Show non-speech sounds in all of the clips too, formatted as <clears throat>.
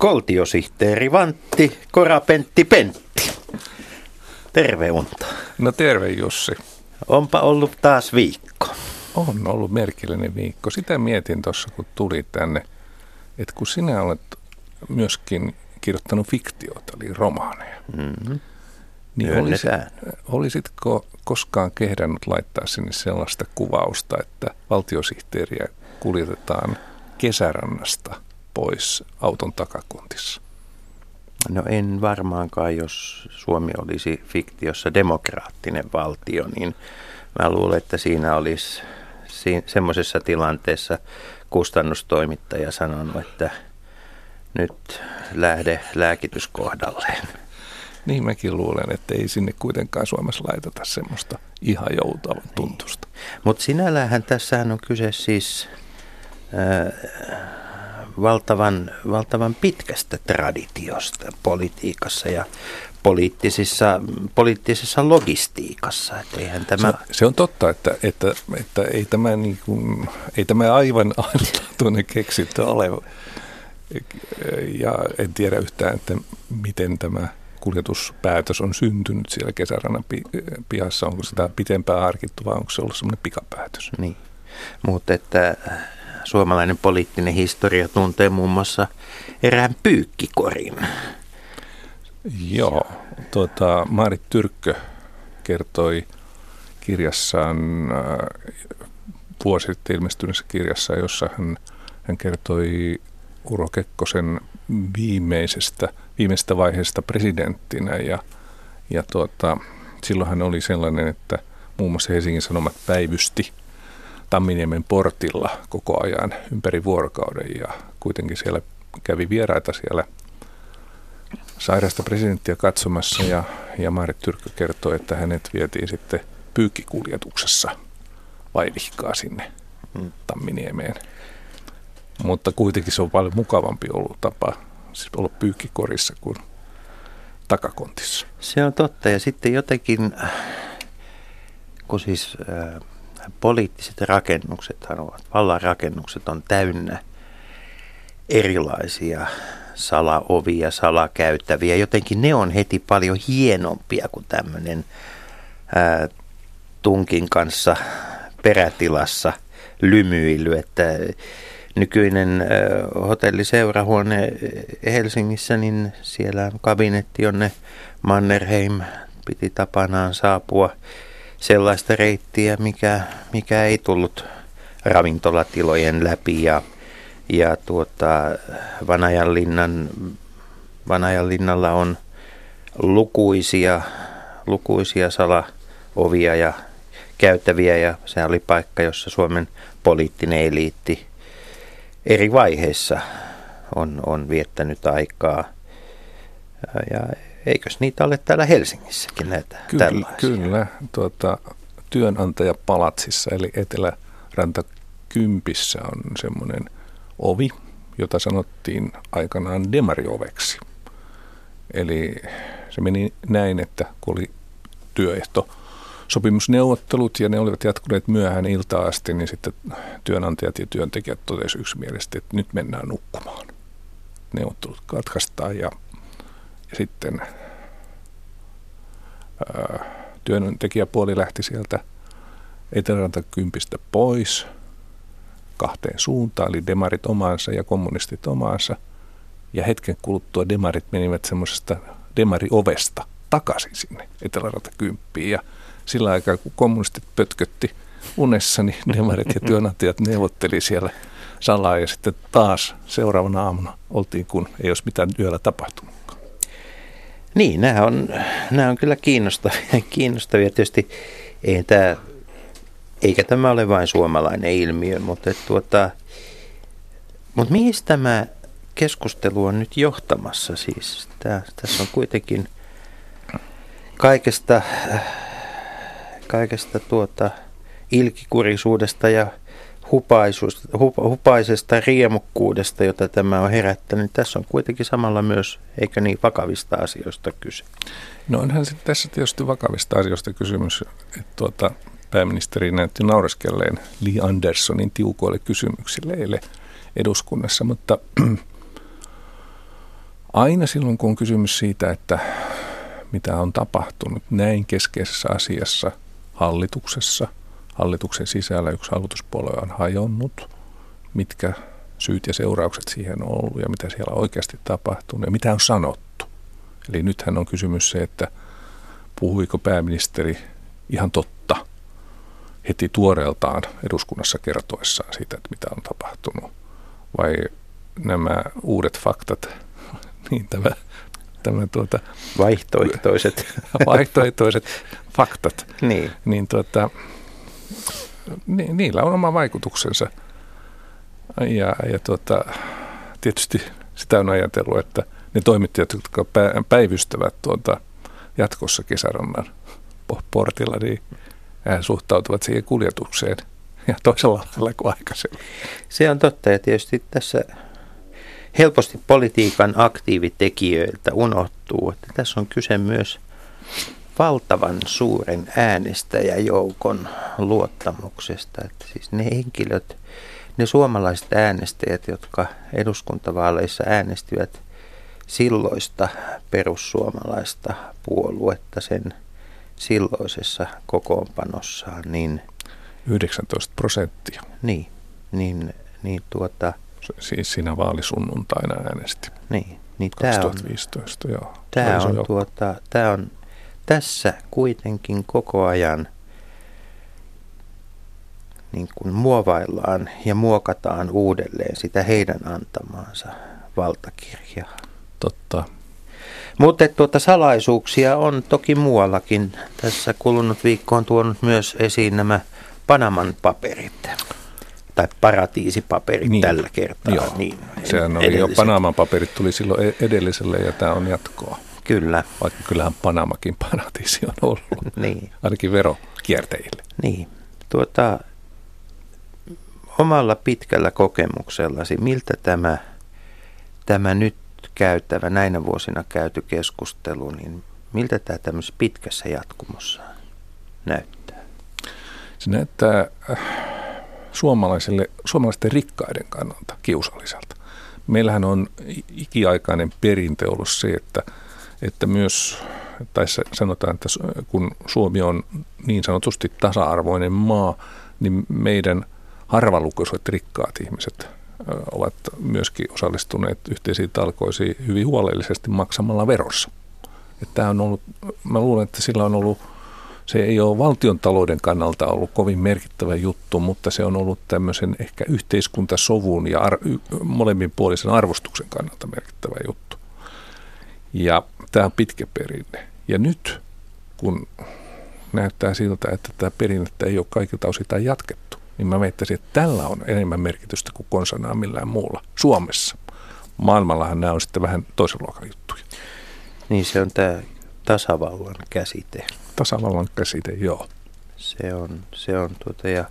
Koltiosihteeri Vantti, Korapentti Pentti. Terve Unta. No terve Jussi. Onpa ollut taas viikko. On ollut merkillinen viikko. Sitä mietin tuossa, kun tuli tänne, että kun sinä olet myöskin kirjoittanut fiktiota, eli romaaneja, Mm-hmm. niin olisit, olisitko koskaan kehdannut laittaa sinne sellaista kuvausta, että valtiosihteeriä kuljetetaan kesärannasta pois auton takakuntissa? No en varmaankaan, jos Suomi olisi fiktiossa demokraattinen valtio, niin mä luulen, että siinä olisi si- semmoisessa tilanteessa kustannustoimittaja sanonut, että nyt lähde lääkityskohdalleen. Niin mäkin luulen, että ei sinne kuitenkaan Suomessa laiteta semmoista ihan joutavan tuntusta. Mutta sinällähän tässähän on kyse siis äh, valtavan, valtavan pitkästä traditiosta politiikassa ja poliittisissa, poliittisessa logistiikassa. Et eihän tämä... Se, se on totta, että, että, että ei, tämä niin kuin, ei tämä aivan <laughs> ainutlaatuinen keksintö ole. Ja en tiedä yhtään, että miten tämä kuljetuspäätös on syntynyt siellä kesärannan pi- pihassa. Onko sitä pitempään harkittu vai onko se ollut semmoinen pikapäätös? Niin. Mutta että suomalainen poliittinen historia tuntee muun muassa erään pyykkikorin. Joo, tuota, Maarit Tyrkkö kertoi kirjassaan, äh, vuosi sitten ilmestyneessä kirjassa, jossa hän, hän kertoi Uro Kekkosen viimeisestä, viimeisestä vaiheesta presidenttinä ja, ja tuota, silloin hän oli sellainen, että muun muassa Helsingin Sanomat päivysti Tamminiemen portilla koko ajan ympäri vuorokauden ja kuitenkin siellä kävi vieraita siellä sairasta presidenttiä katsomassa ja, ja Maarit Tyrkkö kertoi, että hänet vietiin sitten pyykkikuljetuksessa vaivihkaa sinne Mm. Tamminiemeen. Mutta kuitenkin se on paljon mukavampi ollut tapa siis olla pyykkikorissa kuin takakontissa. Se on totta ja sitten jotenkin, kun siis äh, poliittiset rakennukset ovat, vallan rakennukset on täynnä erilaisia salaovia, salakäyttäviä. Jotenkin ne on heti paljon hienompia kuin tämmöinen ää, tunkin kanssa perätilassa lymyily, että nykyinen hotelliseurahuone Helsingissä, niin siellä on kabinetti, jonne Mannerheim piti tapanaan saapua sellaista reittiä, mikä, mikä ei tullut ravintolatilojen läpi ja, ja tuota, Vanajanlinnan, Vanajanlinnalla on lukuisia, lukuisia salaovia ja käyttäviä ja se oli paikka, jossa Suomen poliittinen eliitti eri vaiheissa on, on viettänyt aikaa. Ja eikös niitä ole täällä Helsingissäkin näitä Kyllä, tällaisia? kyllä tuota, työnantajapalatsissa eli Eteläranta Kympissä on semmoinen ovi, jota sanottiin aikanaan demarioveksi. Eli se meni näin, että kun oli työehto sopimusneuvottelut ja ne olivat jatkuneet myöhään iltaan asti, niin sitten työnantajat ja työntekijät totesivat yksimielisesti, että nyt mennään nukkumaan. Neuvottelut katkaistaan ja, ja sitten ää, työntekijäpuoli lähti sieltä Eteläranta kympistä pois kahteen suuntaan, eli demarit omaansa ja kommunistit omaansa. Ja hetken kuluttua demarit menivät semmoisesta demariovesta takaisin sinne Eteläranta kymppiin. Ja sillä aikaa, kun kommunistit pötkötti unessa, niin demarit ja työnantajat <laughs> neuvotteli siellä salaa. Ja sitten taas seuraavana aamuna oltiin, kun ei olisi mitään yöllä tapahtunut. Niin, nämä on, nämä on kyllä kiinnostavia. <laughs> kiinnostavia. Tietysti ei tämä, eikä tämä ole vain suomalainen ilmiö, mutta, tuota, mutta mihin tämä keskustelu on nyt johtamassa? Siis tämä, tässä on kuitenkin kaikesta, kaikesta tuota, ilkikurisuudesta ja hupaisesta riemukkuudesta, jota tämä on herättänyt. Tässä on kuitenkin samalla myös, eikö niin, vakavista asioista kyse. No onhan se tässä tietysti vakavista asioista kysymys, että tuota, pääministeri näytti naureskelleen Lee Andersonin tiukoille kysymyksille eilen eduskunnassa, mutta <clears throat> aina silloin, kun on kysymys siitä, että mitä on tapahtunut näin keskeisessä asiassa hallituksessa, hallituksen sisällä yksi hallituspuolue on hajonnut, mitkä syyt ja seuraukset siihen on ollut ja mitä siellä oikeasti tapahtunut ja mitä on sanottu. Eli nythän on kysymys se, että puhuiko pääministeri ihan totta heti tuoreeltaan eduskunnassa kertoessaan siitä, että mitä on tapahtunut. Vai nämä uudet faktat, <laughs> niin tämä, tämä tuota, vaihtoehtoiset. <laughs> vaihtoehtoiset faktat, niin, niin tuota, ni, niillä on oma vaikutuksensa. Ja, ja tuota, tietysti sitä on ajatellut, että ne toimittajat, jotka päivystävät tuota, jatkossa kesärannan portilla, niin suhtautuvat siihen kuljetukseen ja toisella lailla kuin aikaisemmin. Se on totta ja tietysti tässä helposti politiikan aktiivitekijöiltä unohtuu, että tässä on kyse myös valtavan suuren äänestäjäjoukon luottamuksesta. Että siis ne henkilöt, ne suomalaiset äänestäjät, jotka eduskuntavaaleissa äänestivät silloista perussuomalaista puoluetta sen silloisessa kokoonpanossaan, niin 19 prosenttia. Niin, niin, niin tuota, Siis siinä vaalisunnuntaina äänesti. Niin, niin 2015, tämä on, joo. Tämä on, tuota, tämä on tässä kuitenkin koko ajan niin kuin muovaillaan ja muokataan uudelleen sitä heidän antamaansa valtakirjaa. Totta. Mutta tuota salaisuuksia on toki muuallakin. Tässä kulunut viikko on tuonut myös esiin nämä Panaman paperit tai paratiisipaperit niin. tällä kertaa. Joo. Niin, Sehän oli jo Panaman paperit tuli silloin e- edelliselle ja tämä on jatkoa. Kyllä. Vaikka kyllähän Panamakin <laughs> paratiisi on ollut. niin. Ainakin verokierteille. Niin. Tuota, omalla pitkällä kokemuksellasi, miltä tämä, tämä nyt käytävä, näinä vuosina käyty keskustelu, niin miltä tämä tämmöisessä pitkässä jatkumossa näyttää? Se näyttää äh, suomalaisille, suomalaisten rikkaiden kannalta kiusalliselta. Meillähän on ikiaikainen perintö ollut se, että, että myös, tai sanotaan, että kun Suomi on niin sanotusti tasa-arvoinen maa, niin meidän harvalukuiset rikkaat ihmiset ovat myöskin osallistuneet yhteisiin talkoisiin hyvin huolellisesti maksamalla verossa. Että tämä on ollut, mä luulen, että sillä on ollut se ei ole valtion talouden kannalta ollut kovin merkittävä juttu, mutta se on ollut tämmöisen ehkä yhteiskuntasovun ja ar- molemminpuolisen arvostuksen kannalta merkittävä juttu. Ja tämä on pitkä perinne. Ja nyt, kun näyttää siltä, että tämä perinnettä ei ole kaikilta osittain jatkettu, niin mä väittäisin, että tällä on enemmän merkitystä kuin konsanaan millään muulla Suomessa. Maailmallahan nämä on sitten vähän toisen luokan juttuja. Niin se on tämä tasavallan käsite tasavallan käsite, joo. Se on, se on tuota, ja,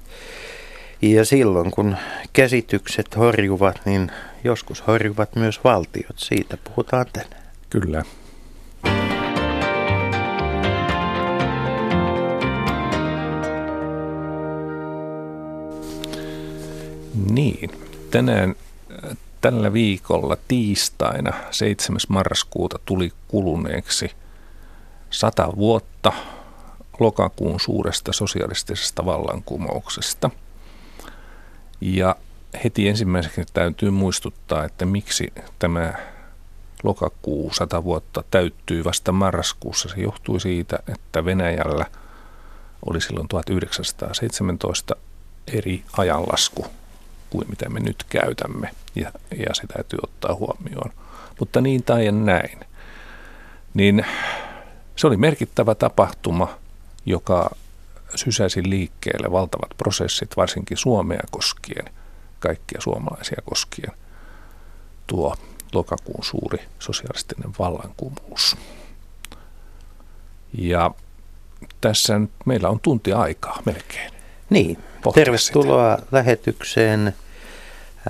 ja silloin kun käsitykset horjuvat, niin joskus horjuvat myös valtiot. Siitä puhutaan tänään. Kyllä. Niin, tänään tällä viikolla tiistaina 7. marraskuuta tuli kuluneeksi sata vuotta lokakuun suuresta sosialistisesta vallankumouksesta. Ja heti ensimmäiseksi täytyy muistuttaa, että miksi tämä lokakuu 100 vuotta täyttyy vasta marraskuussa. Se johtui siitä, että Venäjällä oli silloin 1917 eri ajanlasku kuin mitä me nyt käytämme, ja, ja se täytyy ottaa huomioon. Mutta niin tai näin. Niin se oli merkittävä tapahtuma joka sysäsi liikkeelle valtavat prosessit, varsinkin Suomea koskien, kaikkia suomalaisia koskien, tuo lokakuun suuri sosialistinen vallankumous. Ja tässä nyt meillä on tunti aikaa melkein. Niin, tervetuloa sitä. lähetykseen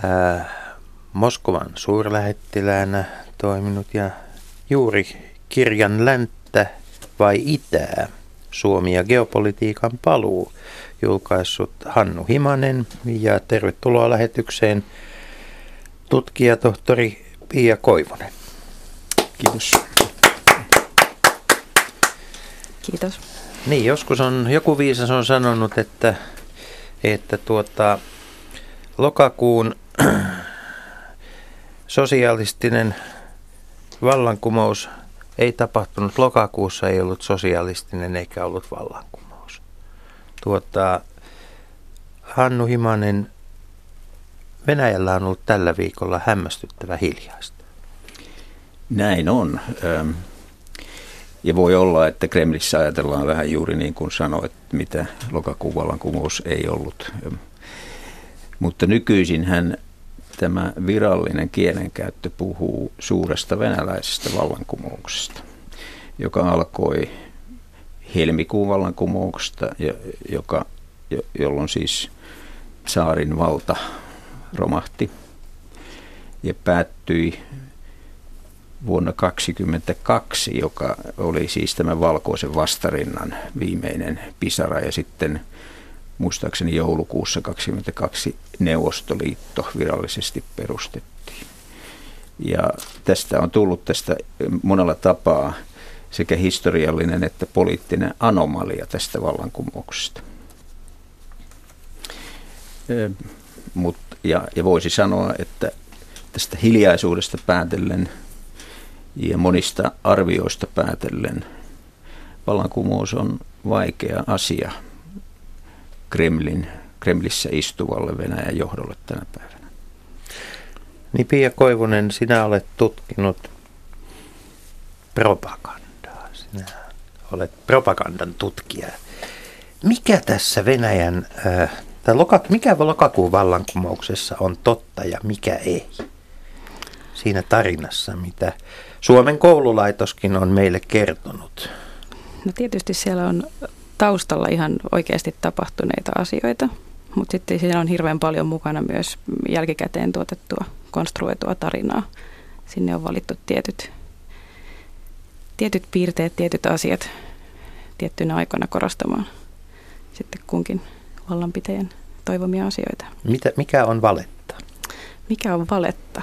ää, Moskovan suurlähettiläänä toiminut ja juuri kirjan länttä vai itää Suomi ja geopolitiikan paluu julkaissut Hannu Himanen ja tervetuloa lähetykseen tutkija tohtori Pia Koivonen. Kiitos. Kiitos. Niin, joskus on, joku viisas on sanonut, että, että tuota, lokakuun <clears throat> sosialistinen vallankumous ei tapahtunut lokakuussa, ei ollut sosialistinen eikä ollut vallankumous. Tuota, Hannu Himanen, Venäjällä on ollut tällä viikolla hämmästyttävä hiljaista. Näin on. Ja voi olla, että Kremlissä ajatellaan vähän juuri niin kuin sanoit, mitä lokakuun vallankumous ei ollut. Mutta nykyisin hän tämä virallinen kielenkäyttö puhuu suuresta venäläisestä vallankumouksesta, joka alkoi helmikuun vallankumouksesta, joka, jolloin siis saarin valta romahti ja päättyi vuonna 1922, joka oli siis tämän valkoisen vastarinnan viimeinen pisara ja sitten muistaakseni joulukuussa 22 Neuvostoliitto virallisesti perustettiin. Ja tästä on tullut tästä monella tapaa sekä historiallinen että poliittinen anomalia tästä vallankumouksesta. Mut, ja, ja voisi sanoa, että tästä hiljaisuudesta päätellen ja monista arvioista päätellen vallankumous on vaikea asia – Kremlin, Kremlissä istuvalle Venäjän johdolle tänä päivänä. Niin Pia Koivunen, sinä olet tutkinut propagandaa. Sinä olet propagandan tutkija. Mikä tässä Venäjän, äh, tai loka, mikä lokakuun vallankumouksessa on totta ja mikä ei? Siinä tarinassa, mitä Suomen koululaitoskin on meille kertonut. No tietysti siellä on taustalla ihan oikeasti tapahtuneita asioita, mutta sitten siinä on hirveän paljon mukana myös jälkikäteen tuotettua, konstruoitua tarinaa. Sinne on valittu tietyt, tietyt piirteet, tietyt asiat tiettyinä aikoina korostamaan sitten kunkin vallanpitäjän toivomia asioita. Mitä, mikä on valetta? Mikä on valetta?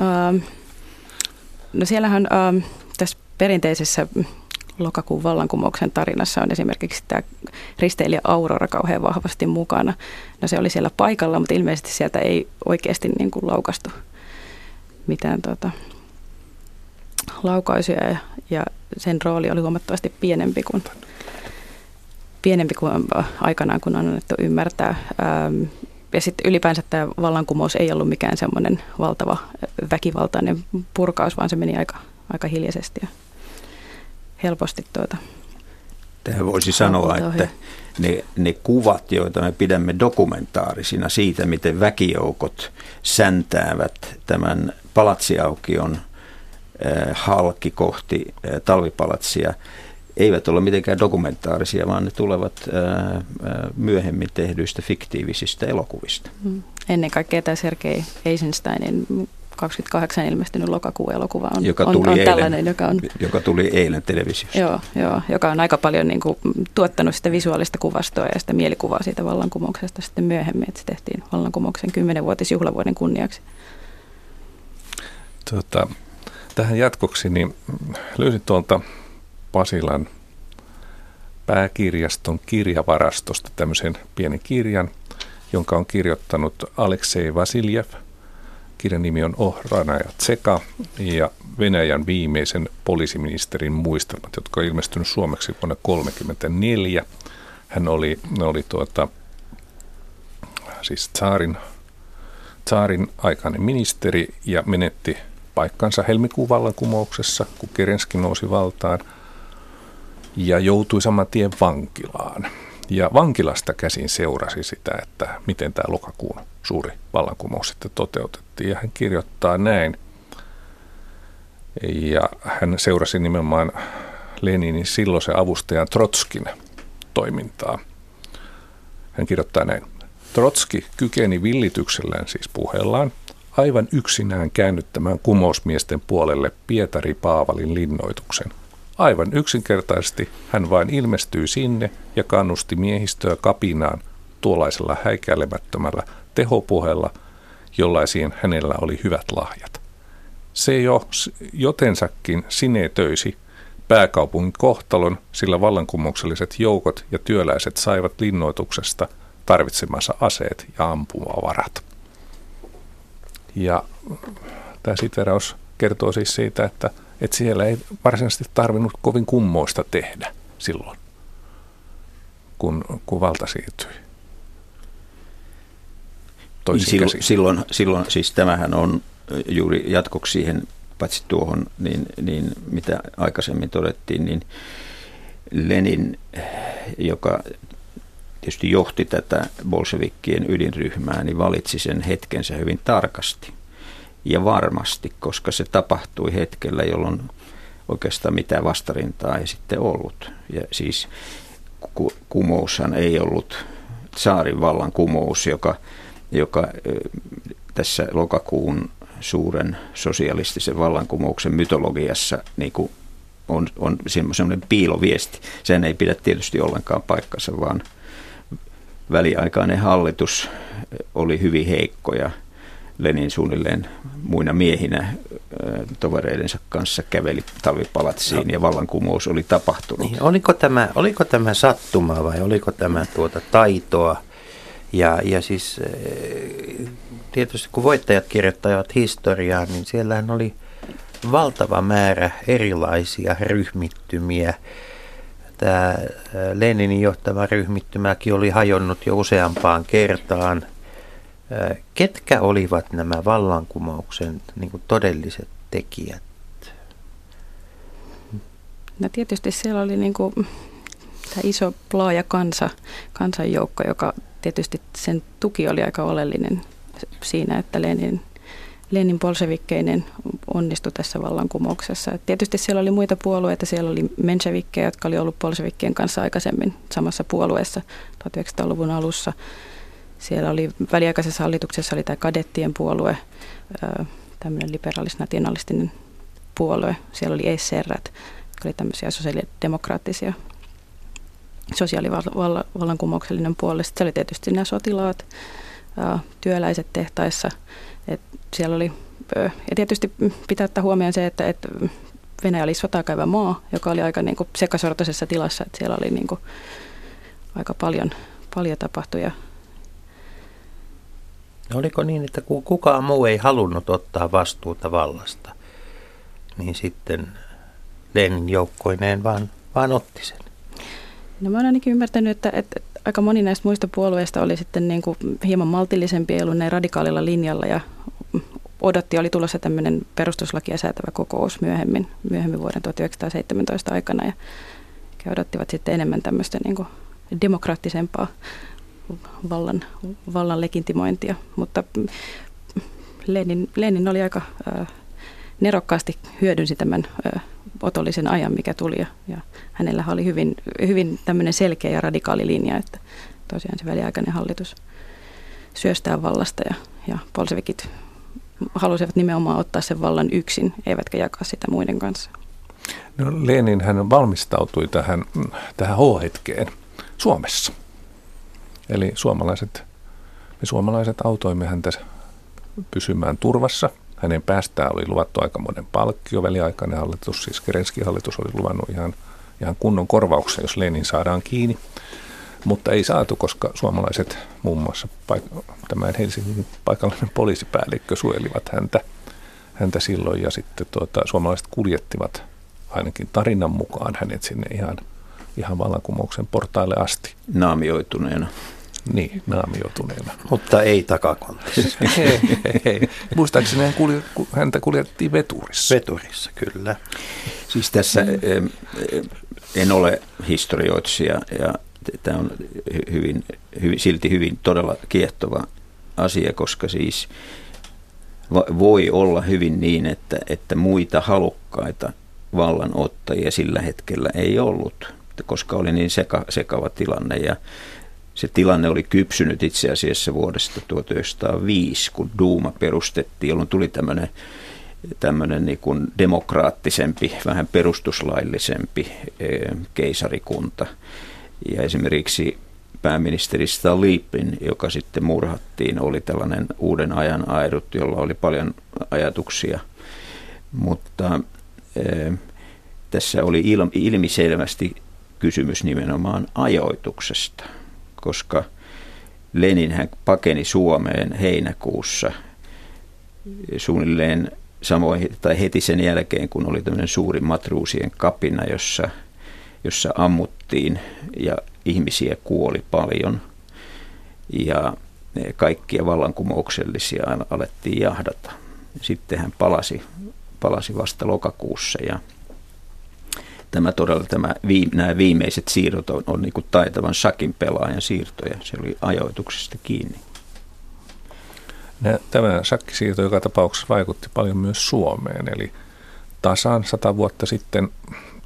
Uh, no siellähän uh, tässä perinteisessä lokakuun vallankumouksen tarinassa on esimerkiksi tämä risteilijä Aurora kauhean vahvasti mukana. No se oli siellä paikalla, mutta ilmeisesti sieltä ei oikeasti niin kuin laukastu mitään tota, laukaisuja ja, ja sen rooli oli huomattavasti pienempi kuin, pienempi kuin aikanaan, kun on annettu ymmärtää. Ähm, ja sitten ylipäänsä tämä vallankumous ei ollut mikään semmoinen valtava väkivaltainen purkaus, vaan se meni aika, aika hiljaisesti helposti tuota. Tähän voisi sanoa, että ne, ne kuvat, joita me pidämme dokumentaarisina siitä, miten väkijoukot säntäävät tämän palatsiaukion äh, halki kohti äh, talvipalatsia, eivät ole mitenkään dokumentaarisia, vaan ne tulevat myöhemmin tehdyistä fiktiivisistä elokuvista. Mm. Ennen kaikkea tämä Sergei Eisensteinin 28 ilmestynyt lokakuun elokuva on, joka tuli on, on eilen, tällainen, joka on... Joka tuli eilen televisiossa. Joo, joo joka on aika paljon niin kuin, tuottanut sitä visuaalista kuvastoa ja sitä mielikuvaa siitä vallankumouksesta sitten myöhemmin, että se tehtiin vallankumouksen 10-vuotisjuhlavuoden kunniaksi. Tota, tähän jatkoksi niin löysin tuolta Pasilan pääkirjaston kirjavarastosta tämmöisen pienen kirjan, jonka on kirjoittanut Aleksei Vasiljev – Kirjan nimi on Ohrana ja Tseka ja Venäjän viimeisen poliisiministerin muistelmat, jotka on ilmestynyt suomeksi vuonna 1934. Hän oli, oli tuota, siis tsaarin, tsaarin aikainen ministeri ja menetti paikkansa helmikuun vallankumouksessa, kun Kerenski nousi valtaan ja joutui saman tien vankilaan. Ja vankilasta käsin seurasi sitä, että miten tämä lokakuun suuri vallankumous sitten toteutettiin. Ja hän kirjoittaa näin. Ja hän seurasi nimenomaan Leninin silloisen avustajan Trotskin toimintaa. Hän kirjoittaa näin. Trotski kykeni villityksellään siis puheellaan aivan yksinään käännyttämään kumousmiesten puolelle Pietari Paavalin linnoituksen – Aivan yksinkertaisesti hän vain ilmestyi sinne ja kannusti miehistöä kapinaan tuollaisella häikäilemättömällä tehopuheella, jollaisiin hänellä oli hyvät lahjat. Se jo jotensakin sinetöisi pääkaupungin kohtalon, sillä vallankumoukselliset joukot ja työläiset saivat linnoituksesta tarvitsemansa aseet ja ampumavarat. Ja tämä siteraus kertoo siis siitä, että, että siellä ei varsinaisesti tarvinnut kovin kummoista tehdä silloin, kun, kun valta siirtyi. Niin silloin, silloin, silloin, siis tämähän on juuri jatkoksi siihen, paitsi tuohon, niin, niin mitä aikaisemmin todettiin, niin Lenin, joka tietysti johti tätä bolshevikkien ydinryhmää, niin valitsi sen hetkensä hyvin tarkasti ja varmasti, koska se tapahtui hetkellä, jolloin oikeastaan mitään vastarintaa ei sitten ollut. Ja siis kumoushan ei ollut saarin vallan kumous, joka, joka tässä lokakuun suuren sosialistisen vallankumouksen mytologiassa niin kuin on, on semmoinen piiloviesti. Sen ei pidä tietysti ollenkaan paikkansa, vaan väliaikainen hallitus oli hyvin heikko ja Lenin suunnilleen muina miehinä tovereidensa kanssa käveli talvipalatsiin no. ja vallankumous oli tapahtunut. Niin, oliko, tämä, oliko tämä sattumaa vai oliko tämä tuota taitoa? Ja, ja siis tietysti kun voittajat kirjoittavat historiaa, niin siellähän oli valtava määrä erilaisia ryhmittymiä. Tämä Leninin johtama ryhmittymäkin oli hajonnut jo useampaan kertaan – Ketkä olivat nämä vallankumouksen niin todelliset tekijät? No tietysti siellä oli niin kuin, tämä iso laaja kansa, kansanjoukko, joka tietysti sen tuki oli aika oleellinen siinä, että Lenin, Lenin polsevikkeinen onnistui tässä vallankumouksessa. Et tietysti siellä oli muita puolueita, siellä oli menshevikkejä, jotka oli ollut polsevikkien kanssa aikaisemmin samassa puolueessa 1900-luvun alussa. Siellä oli väliaikaisessa hallituksessa oli tämä kadettien puolue, tämmöinen liberalis-nationalistinen puolue. Siellä oli ECR, jotka oli tämmöisiä sosiaalidemokraattisia sosiaalivallankumouksellinen puolue. Sitten oli tietysti nämä sotilaat, työläiset tehtaissa. Et siellä oli, ja tietysti pitää ottaa huomioon se, että, että Venäjä oli sotaa käyvä maa, joka oli aika niin kuin sekasortoisessa tilassa, että siellä oli niin kuin aika paljon, paljon tapahtuja Oliko niin, että kun kukaan muu ei halunnut ottaa vastuuta vallasta, niin sitten Lenin joukkoineen vaan, vaan otti sen? No mä olen ainakin ymmärtänyt, että, että aika moni näistä muista puolueista oli sitten niin kuin hieman maltillisempi, ei ollut näin radikaalilla linjalla ja odotti, oli tulossa tämmöinen perustuslakia säätävä kokous myöhemmin, myöhemmin vuoden 1917 aikana ja odottivat sitten enemmän tämmöistä niin kuin demokraattisempaa vallan, vallan legitimointia, mutta Lenin, Lenin oli aika äh, nerokkaasti hyödynsi tämän äh, otollisen ajan, mikä tuli ja, ja hänellä oli hyvin, hyvin tämmöinen selkeä ja radikaali linja, että tosiaan se väliaikainen hallitus syöstää vallasta ja, ja polsevikit halusivat nimenomaan ottaa sen vallan yksin, eivätkä jakaa sitä muiden kanssa. No, Lenin hän valmistautui tähän, tähän H-hetkeen Suomessa. Eli suomalaiset, me suomalaiset autoimme häntä pysymään turvassa. Hänen päästään oli luvattu aikamoinen palkkio, väliaikainen hallitus, siis Kerenski hallitus oli luvannut ihan, ihan kunnon korvauksen, jos Lenin saadaan kiinni. Mutta ei saatu, koska suomalaiset, muun muassa paik- tämän Helsingin paikallinen poliisipäällikkö suojelivat häntä, häntä silloin ja sitten tuota, suomalaiset kuljettivat ainakin tarinan mukaan hänet sinne ihan, ihan vallankumouksen portaille asti. Naamioituneena. Niin, naamioituneena. Mutta ei takakontissa. ei, <laughs> ei, ei. Muistaakseni hän kulje, häntä kuljettiin veturissa. Veturissa, kyllä. Siis tässä en ole historioitsija ja tämä on hyvin, hyvin, silti hyvin todella kiehtova asia, koska siis voi olla hyvin niin, että, että muita halukkaita vallanottajia sillä hetkellä ei ollut, koska oli niin seka, sekava tilanne ja se tilanne oli kypsynyt itse asiassa vuodesta 1905, kun Duuma perustettiin, jolloin tuli tämmöinen tämmöinen niin kuin demokraattisempi, vähän perustuslaillisempi eh, keisarikunta. Ja esimerkiksi pääministeri Stalipin, joka sitten murhattiin, oli tällainen uuden ajan aidut, jolla oli paljon ajatuksia Mutta tässä oli ilmiselvästi kysymys nimenomaan ajoituksesta, koska Lenin hän pakeni Suomeen heinäkuussa suunnilleen samoin, tai heti sen jälkeen, kun oli tämmöinen suuri matruusien kapina, jossa, jossa ammuttiin ja ihmisiä kuoli paljon ja kaikkia vallankumouksellisia alettiin jahdata. Sitten hän palasi, palasi vasta lokakuussa ja tämä todella tämä, nämä viimeiset siirrot on, on niin kuin taitavan sakin pelaajan siirtoja. Se oli ajoituksesta kiinni. Tämä sakkisiirto joka tapauksessa vaikutti paljon myös Suomeen, eli tasan sata vuotta sitten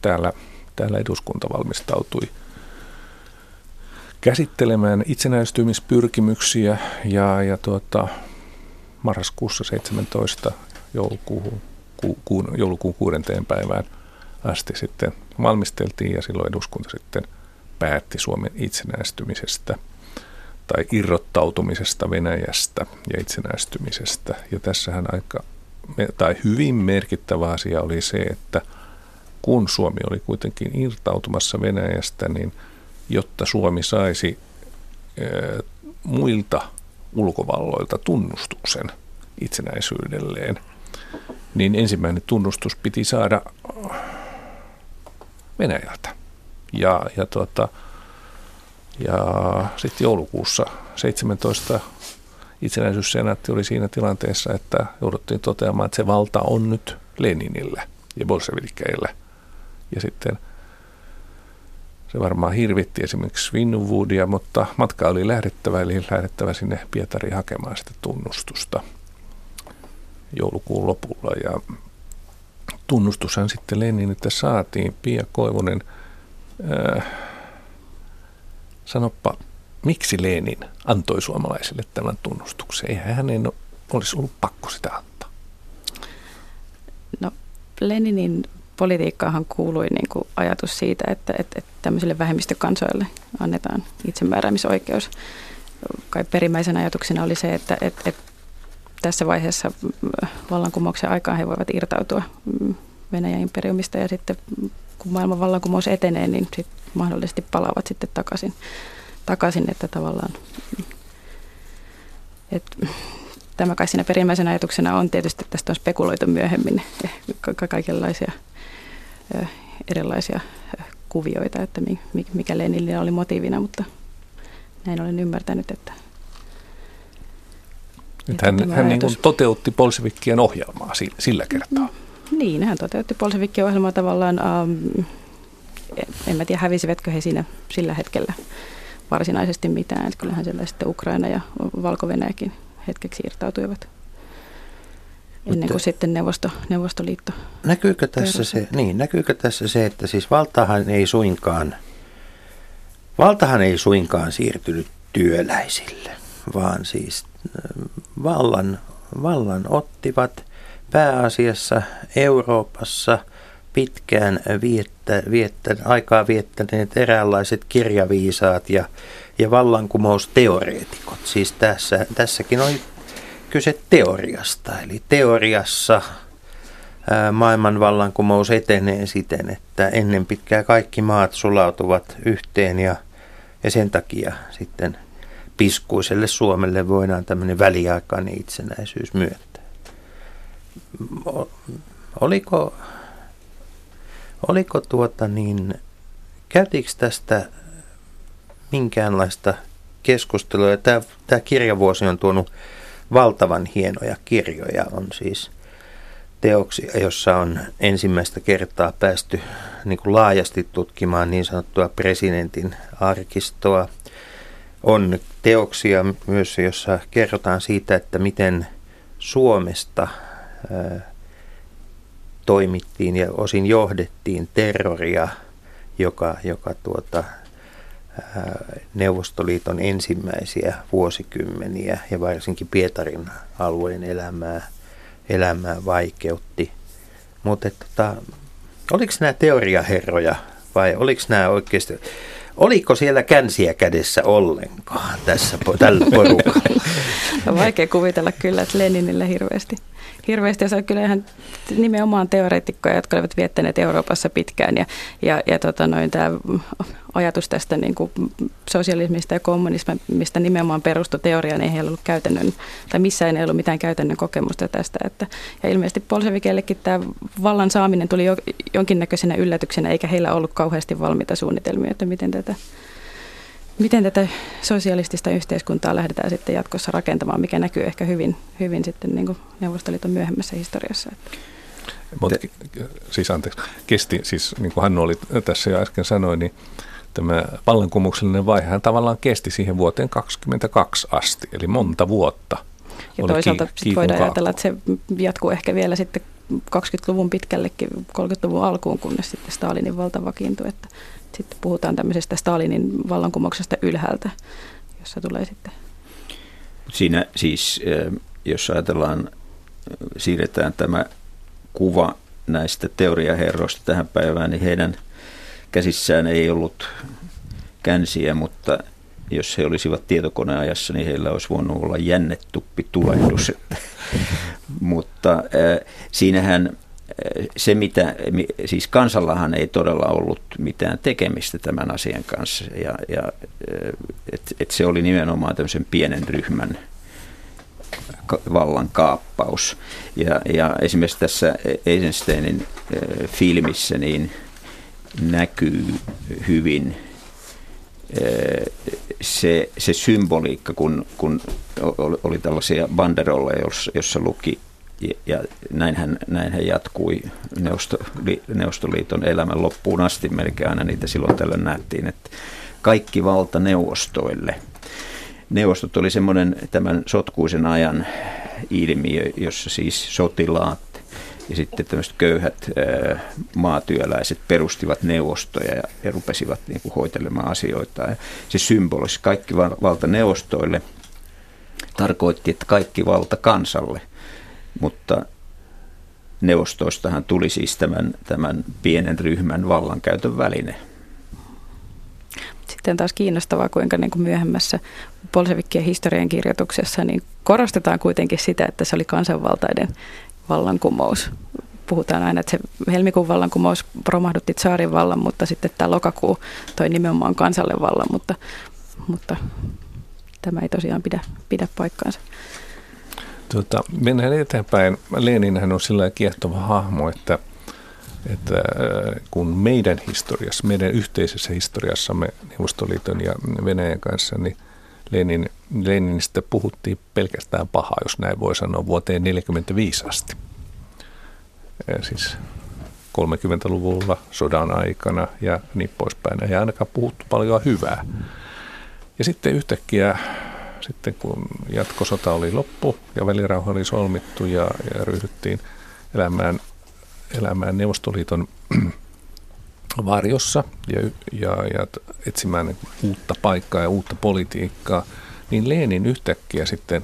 täällä, täällä eduskunta valmistautui käsittelemään itsenäistymispyrkimyksiä ja, ja tuota, marraskuussa 17 joulukuun, ku, kuun, joulukuun kuudenteen päivään asti sitten valmisteltiin ja silloin eduskunta sitten päätti Suomen itsenäistymisestä – tai irrottautumisesta Venäjästä ja itsenäistymisestä. Ja tässähän aika, tai hyvin merkittävä asia oli se, että kun Suomi oli kuitenkin irtautumassa Venäjästä, niin jotta Suomi saisi muilta ulkovalloilta tunnustuksen itsenäisyydelleen, niin ensimmäinen tunnustus piti saada Venäjältä. Ja, ja tuota, ja sitten joulukuussa 17 itsenäisyyssenaatti oli siinä tilanteessa, että jouduttiin toteamaan, että se valta on nyt Leninillä ja bolsevikeillä. Ja sitten se varmaan hirvitti esimerkiksi Svinwoodia, mutta matka oli lähdettävä, eli lähdettävä sinne Pietariin hakemaan sitä tunnustusta joulukuun lopulla. Ja tunnustushan sitten Leniniltä saatiin. Pia Koivunen, äh, Sanoppa, miksi Lenin antoi suomalaisille tämän tunnustuksen? Eihän hänen olisi ollut pakko sitä antaa. No Leninin politiikkaahan kuului niin kuin ajatus siitä, että, että, että tämmöisille vähemmistökansoille annetaan itsemääräämisoikeus. Kai perimmäisenä ajatuksena oli se, että, että, että tässä vaiheessa vallankumouksen aikaan he voivat irtautua Venäjän imperiumista ja sitten kun maailman vallankumous etenee, niin sit mahdollisesti palaavat sitten takaisin, takaisin että tavallaan että tämä kai siinä perimmäisenä ajatuksena on tietysti, että tästä on spekuloitu myöhemmin kaikenlaisia erilaisia kuvioita, että mikä Lenillä oli motiivina, mutta näin olen ymmärtänyt, että että hän, hän niin kuin toteutti Bolshevikkien ohjelmaa sillä kertaa. Niin, hän toteutti Bolshevikkien ohjelmaa tavallaan um, en mä tiedä hävisivätkö he siinä sillä hetkellä varsinaisesti mitään. Että kyllähän siellä sitten Ukraina ja valko hetkeksi irtautuivat ennen kuin sitten neuvosto, Neuvostoliitto. Näkyykö tässä, se, niin, näkyykö tässä se, että siis valtahan ei suinkaan, valtahan ei suinkaan siirtynyt työläisille, vaan siis vallan, vallan ottivat pääasiassa Euroopassa – pitkään viettä, viettä, aikaa viettäneet eräänlaiset kirjaviisaat ja, ja vallankumousteoreetikot. Siis tässä, tässäkin on kyse teoriasta, eli teoriassa ää, maailman vallankumous etenee siten, että ennen pitkää kaikki maat sulautuvat yhteen ja, ja sen takia sitten piskuiselle Suomelle voidaan tämmöinen väliaikainen itsenäisyys myöntää. Oliko Oliko tuota niin, käytiinkö tästä minkäänlaista keskustelua? Tämä, tämä kirjavuosi on tuonut valtavan hienoja kirjoja. On siis teoksia, jossa on ensimmäistä kertaa päästy niin kuin laajasti tutkimaan niin sanottua presidentin arkistoa. On teoksia myös, jossa kerrotaan siitä, että miten Suomesta toimittiin ja osin johdettiin terroria, joka, joka tuota, Neuvostoliiton ensimmäisiä vuosikymmeniä ja varsinkin Pietarin alueen elämää, elämää vaikeutti. Mutta tota, oliko nämä teoriaherroja vai oliko nämä oikeasti, oliko siellä känsiä kädessä ollenkaan tässä, tällä <laughs> porukalla? On vaikea kuvitella kyllä, että Leninille hirveästi hirveästi. Ja kyllä ihan nimenomaan teoreetikkoja, jotka olivat viettäneet Euroopassa pitkään. Ja, ja, ja tota noin, tämä ajatus tästä niin kuin sosialismista ja kommunismista nimenomaan perustui teoriaan, ei heillä ollut käytännön, tai missään ei ollut mitään käytännön kokemusta tästä. Että, ja ilmeisesti Polsevikeillekin tämä vallan saaminen tuli jo, jonkinnäköisenä yllätyksenä, eikä heillä ollut kauheasti valmiita suunnitelmia, että miten tätä miten tätä sosialistista yhteiskuntaa lähdetään sitten jatkossa rakentamaan, mikä näkyy ehkä hyvin, hyvin sitten niin kuin Neuvostoliiton myöhemmässä historiassa. Mutta siis anteeksi, kesti, siis niin kuin Hannu oli tässä jo äsken sanoi, niin tämä vallankumouksellinen vaihe tavallaan kesti siihen vuoteen 2022 asti, eli monta vuotta. Ja oli toisaalta ki- voidaan kaakku. ajatella, että se jatkuu ehkä vielä sitten 20-luvun pitkällekin, 30-luvun alkuun, kunnes sitten Stalinin valta vakiintui, että sitten puhutaan tämmöisestä Stalinin vallankumouksesta ylhäältä, jossa tulee sitten... Siinä siis, jos ajatellaan, siirretään tämä kuva näistä teoriaherroista tähän päivään, niin heidän käsissään ei ollut känsiä, mutta jos he olisivat tietokoneajassa, niin heillä olisi voinut olla jännetuppi tulehdus. <laughs> mutta äh, siinähän se, mitä, siis kansallahan ei todella ollut mitään tekemistä tämän asian kanssa, ja, ja et, et se oli nimenomaan tämmöisen pienen ryhmän vallan kaappaus. Ja, ja esimerkiksi tässä Eisensteinin filmissä niin näkyy hyvin se, se symboliikka, kun, kun oli tällaisia banderolleja, jossa luki ja näinhän, näinhän jatkui Neuvostoli, Neuvostoliiton elämän loppuun asti. Melkein aina niitä silloin tällöin nähtiin, että kaikki valta neuvostoille. Neuvostot oli semmoinen tämän sotkuisen ajan ilmiö, jossa siis sotilaat ja sitten tämmöiset köyhät maatyöläiset perustivat neuvostoja ja, ja rupesivat niin kuin, hoitelemaan asioita. Ja se symbolisi kaikki valta neuvostoille tarkoitti, että kaikki valta kansalle mutta neuvostoistahan tuli siis tämän, tämän pienen ryhmän vallankäytön väline. Sitten taas kiinnostavaa, kuinka niin kuin myöhemmässä Bolshevikkien historian kirjoituksessa niin korostetaan kuitenkin sitä, että se oli kansanvaltainen vallankumous. Puhutaan aina, että se helmikuun vallankumous romahdutti tsaarin vallan, mutta sitten tämä lokakuu toi nimenomaan kansalle vallan, mutta, mutta tämä ei tosiaan pidä, pidä paikkaansa. Tota, mennään eteenpäin. Leninhän on sillä kiehtova hahmo, että, että äh, kun meidän historiassa, meidän yhteisessä historiassamme Neuvostoliiton ja Venäjän kanssa, niin Lenin, Leninistä puhuttiin pelkästään pahaa, jos näin voi sanoa, vuoteen 1945 asti. Ja siis 30-luvulla, sodan aikana ja niin poispäin. Ei ainakaan puhuttu paljon hyvää. Ja sitten yhtäkkiä sitten kun jatkosota oli loppu ja välirauha oli solmittu ja, ja ryhdyttiin elämään, elämään Neuvostoliiton <clears throat> varjossa ja, ja, ja etsimään uutta paikkaa ja uutta politiikkaa, niin Lenin yhtäkkiä sitten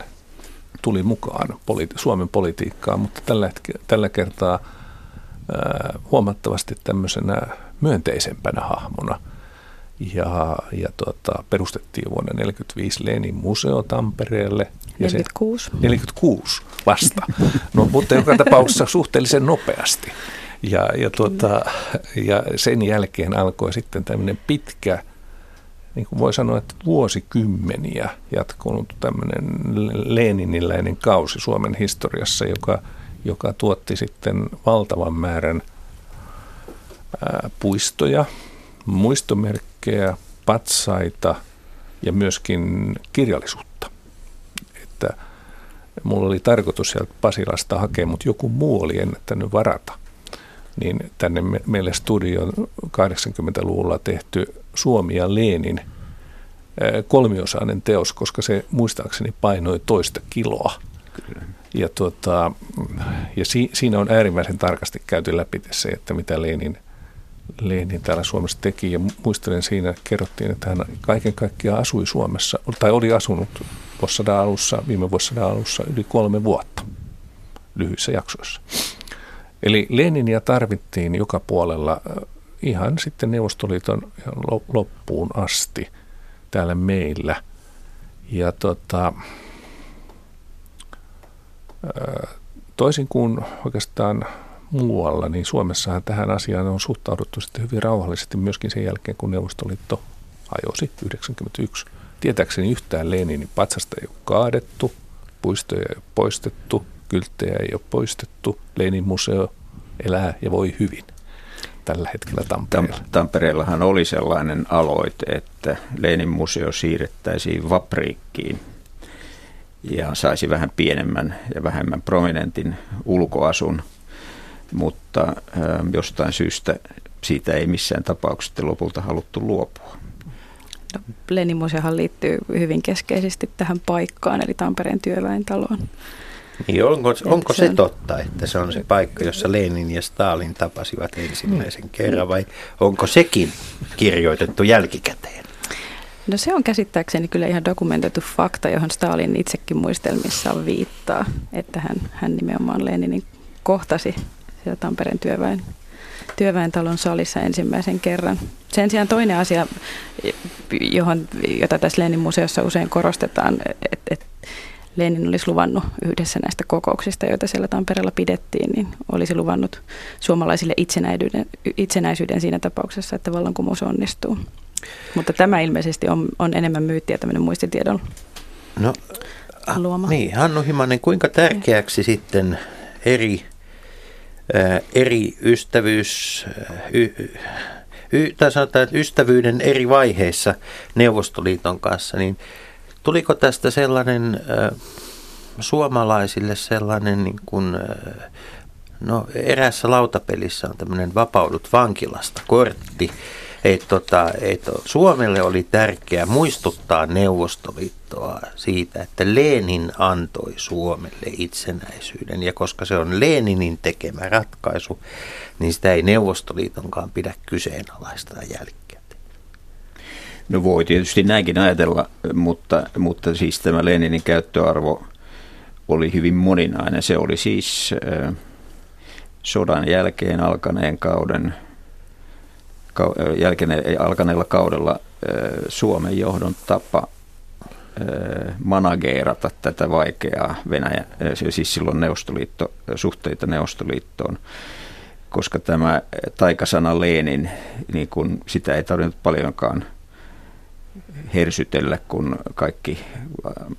tuli mukaan politi- Suomen politiikkaan, mutta tällä, tällä kertaa ää, huomattavasti tämmöisenä myönteisempänä hahmona – ja, ja tuota, perustettiin vuonna 1945 Lenin museo Tampereelle. Ja 46. Se, 46 vasta, no, mutta joka tapauksessa suhteellisen nopeasti. Ja, ja, tuota, ja sen jälkeen alkoi sitten tämmöinen pitkä, niin kuin voi sanoa, että vuosikymmeniä jatkunut tämmöinen Leniniläinen kausi Suomen historiassa, joka, joka tuotti sitten valtavan määrän ää, puistoja, muistomerkkejä, patsaita ja myöskin kirjallisuutta. Että mulla oli tarkoitus sieltä Pasilasta hakea, mutta joku muu oli ennättänyt varata. Niin tänne meille studion 80-luvulla tehty Suomi ja Leenin kolmiosainen teos, koska se muistaakseni painoi toista kiloa. Kyllä. Ja, tuota, ja si, siinä on äärimmäisen tarkasti käyty läpi se, että mitä Lenin Lenin täällä Suomessa teki. Ja muistelen siinä, kerrottiin, että hän kaiken kaikkiaan asui Suomessa, tai oli asunut vuosisadan alussa, viime vuosisadan alussa yli kolme vuotta lyhyissä jaksoissa. Eli Leninia tarvittiin joka puolella ihan sitten Neuvostoliiton loppuun asti täällä meillä. Ja tota, toisin kuin oikeastaan muualla, niin Suomessahan tähän asiaan on suhtauduttu sitten hyvin rauhallisesti myöskin sen jälkeen, kun Neuvostoliitto hajosi 91. Tietääkseni yhtään Leninin patsasta ei ole kaadettu, puistoja ei ole poistettu, kylttejä ei ole poistettu, Lenin museo elää ja voi hyvin tällä hetkellä Tampereella. Tampereellahan oli sellainen aloite, että Lenin museo siirrettäisiin Vapriikkiin ja saisi vähän pienemmän ja vähemmän prominentin ulkoasun, mutta jostain syystä siitä ei missään tapauksessa lopulta haluttu luopua. No, Lenin museohan liittyy hyvin keskeisesti tähän paikkaan, eli Tampereen työväentaloon. Niin, onko, onko se, se on... totta, että se on se paikka, jossa Lenin ja Stalin tapasivat ensimmäisen kerran, vai onko sekin kirjoitettu jälkikäteen? No se on käsittääkseni kyllä ihan dokumentoitu fakta, johon Stalin itsekin muistelmissaan viittaa, että hän, hän nimenomaan Leninin kohtasi siellä Tampereen työväen, työväentalon salissa ensimmäisen kerran. Sen sijaan toinen asia, johon, jota tässä Lenin museossa usein korostetaan, että et Lenin olisi luvannut yhdessä näistä kokouksista, joita siellä Tampereella pidettiin, niin olisi luvannut suomalaisille itsenäisyyden, itsenäisyyden siinä tapauksessa, että vallankumous onnistuu. Mutta tämä ilmeisesti on, on enemmän myyttiä tämmöinen muistitiedon no, luoma. Niin, Hannu Himanen, kuinka tärkeäksi sitten eri, eri ystävyys, y, y, tai sanotaan, että ystävyyden eri vaiheissa Neuvostoliiton kanssa, niin tuliko tästä sellainen suomalaisille sellainen niin kuin, no eräässä lautapelissä on tämmöinen vapaudut vankilasta kortti, että tota, et Suomelle oli tärkeää muistuttaa Neuvostoliittoa siitä, että Lenin antoi Suomelle itsenäisyyden. Ja koska se on Leninin tekemä ratkaisu, niin sitä ei Neuvostoliitonkaan pidä kyseenalaistaa jälkeen. No voi tietysti näinkin ajatella, mutta, mutta siis tämä Leninin käyttöarvo oli hyvin moninainen. Se oli siis sodan jälkeen alkaneen kauden alkaneella kaudella Suomen johdon tapa manageerata tätä vaikeaa Venäjä, siis silloin Neuvostoliitto, suhteita Neuvostoliittoon, koska tämä taikasana Lenin, niin kun sitä ei tarvinnut paljonkaan hersytellä, kun kaikki